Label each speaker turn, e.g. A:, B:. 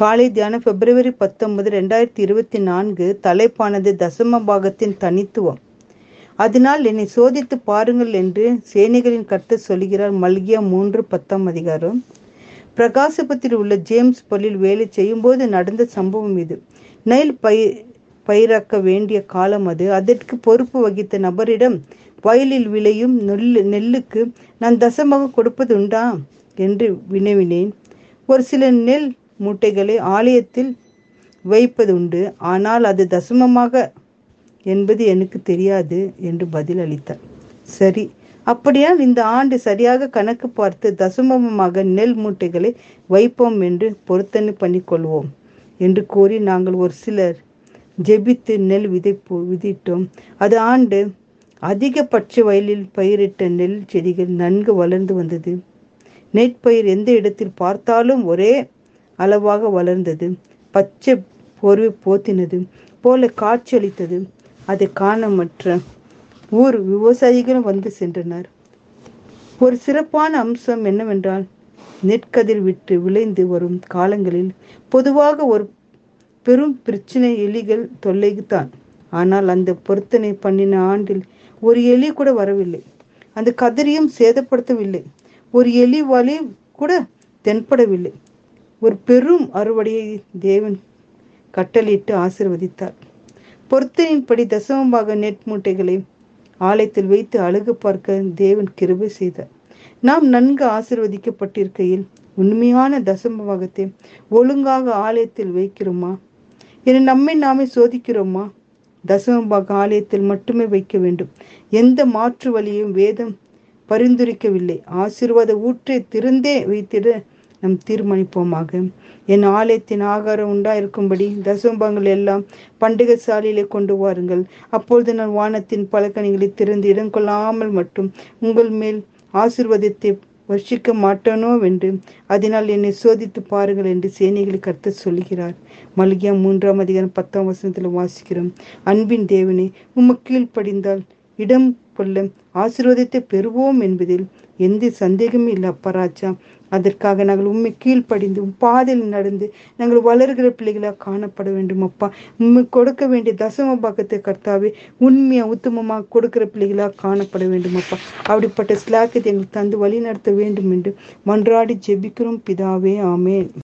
A: காலை தியானம் பிப்ரவரி பத்தொன்பது ரெண்டாயிரத்தி இருபத்தி நான்கு தலைப்பானது தசம பாகத்தின் தனித்துவம். அதனால் என்னை சோதித்து பாருங்கள் என்று சேனைகளின் கருத்து சொல்கிறார் மல்கியா மூன்று பத்தாம் அதிகாரம். பிரகாசபத்தில் உள்ள ஜேம்ஸ் பள்ளியில் வேலை செய்யும்போது நடந்த சம்பவம் இது. நெல் பயிர் பயிராக்க வேண்டிய காலம் அது. அதற்கு பொறுப்பு வகித்த நபரிடம் வயலில் விளையும் நெல் நெல்லுக்கு நான் தசமாக கொடுப்பது உண்டா? என்று வினவினேன். ஒரு சில நெல் மூட்டைகளை ஆலயத்தில் வைப்பது உண்டு. ஆனால் அது தசமமாக என்பது எனக்கு தெரியாது என்று பதில் அளித்தார். சரி. அப்படியால் இந்த ஆண்டு சரியாக கணக்கு பார்த்து தசமமாக நெல் மூட்டைகளை வைப்போம் என்று பொருத்தனை பண்ணிக்கொள்வோம் என்று கூறி நாங்கள் ஒரு சிலர் ஜெபித்து நெல் விதைப்பு விதிட்டோம். அது ஆண்டு அதிகபட்ச வயலில் பயிரிட்ட நெல் செடிகள் நன்கு வளர்ந்து வந்தது. நெற்பயிர் எந்த இடத்தில் பார்த்தாலும் ஒரே அளவாக வளர்ந்தது. பச்சை பொறு போத்தினது போல காட்சியளித்தது. அது காண மற்ற ஊர் விவசாயிகளும் வந்து சென்றனர். ஒரு சிறப்பான அம்சம் என்னவென்றால் நெற்கதிர் விட்டு விளைந்து வரும் காலங்களில் பொதுவாக ஒரு பெரும் பிரச்சனை எலிகள் தொல்லைக்குத்தான். ஆனால் அந்த பொருத்தனை பண்ணின ஆண்டில் ஒரு எலி கூட வரவில்லை. அந்த கதிரியும் சேதப்படுத்தவில்லை. ஒரு எலி வலி கூட தென்படவில்லை. ஒரு பெரும் அறுவடையை தேவன் கட்டளையிட்டு ஆசிர்வதித்தார். பொருத்தனின்படி தசமமாக நெட் மூட்டைகளை ஆலயத்தில் வைத்து அழகு பார்க்க தேவன் கிருபை செய்தார். நாம் நன்கு ஆசிர்வதிக்கப்பட்டிருக்கையில் உண்மையான தசமபாகத்தை ஒழுங்காக ஆலயத்தில் வைக்கிறோமா? என நம்மை நாமே சோதிக்கிறோமா? தசமபாக ஆலயத்தில் மட்டுமே வைக்க வேண்டும். எந்த மாற்று வழியும் வேதம் பரிந்துரைக்கவில்லை. ஆசீர்வாத ஊற்றை திறந்தே வைத்திட நம் தீர்மானிப்போமாக. என் ஆலயத்தின் ஆகாரம் உண்டாயிருக்கும்படி தசம்பங்கள் எல்லாம் பண்டிகை சாலையிலே கொண்டு வாருங்கள். அப்பொழுது நான் வானத்தின் பலகணிகளை திறந்து இடம் கொள்ளாமல் மட்டும் உங்கள் மேல் ஆசிர்வாதத்தை வர்ஷிக்க மாட்டானோ என்று அதனால் என்னை சோதித்து பாருங்கள் என்று சேனைகளை கருத்து சொல்கிறார். மல்கியா மூன்றாம் அதிகாரம் பத்தாம் வசனத்தில் வாசிக்கிறோம். அன்பின் தேவனே உமக்கு கீழ்ப்படிந்தால் இடம் கொள்ள. ஆசீர்வதித்து பெறுவோம் என்பதில் எந்த சந்தேகமும் இல்லை அப்பராஜா அதற்காக நாங்கள் உண்மை கீழ்ப்படிந்து பாதையில் நடந்து நாங்கள் வளர்கிற பிள்ளைகளாக காணப்பட வேண்டும் அப்பா. உண்மை கொடுக்க வேண்டிய தசம பாக்கத்தை கர்த்தாவே உண்மையாக உத்தமமாக கொடுக்கிற பிள்ளைகளாக காணப்பட வேண்டும் அப்பா. அப்படிப்பட்ட ஸ்லாக்கத்தை எங்களுக்கு தந்து வழி நடத்த வேண்டும் என்று மன்றாடி ஜெபிக்கிறோம் பிதாவே ஆமேன்.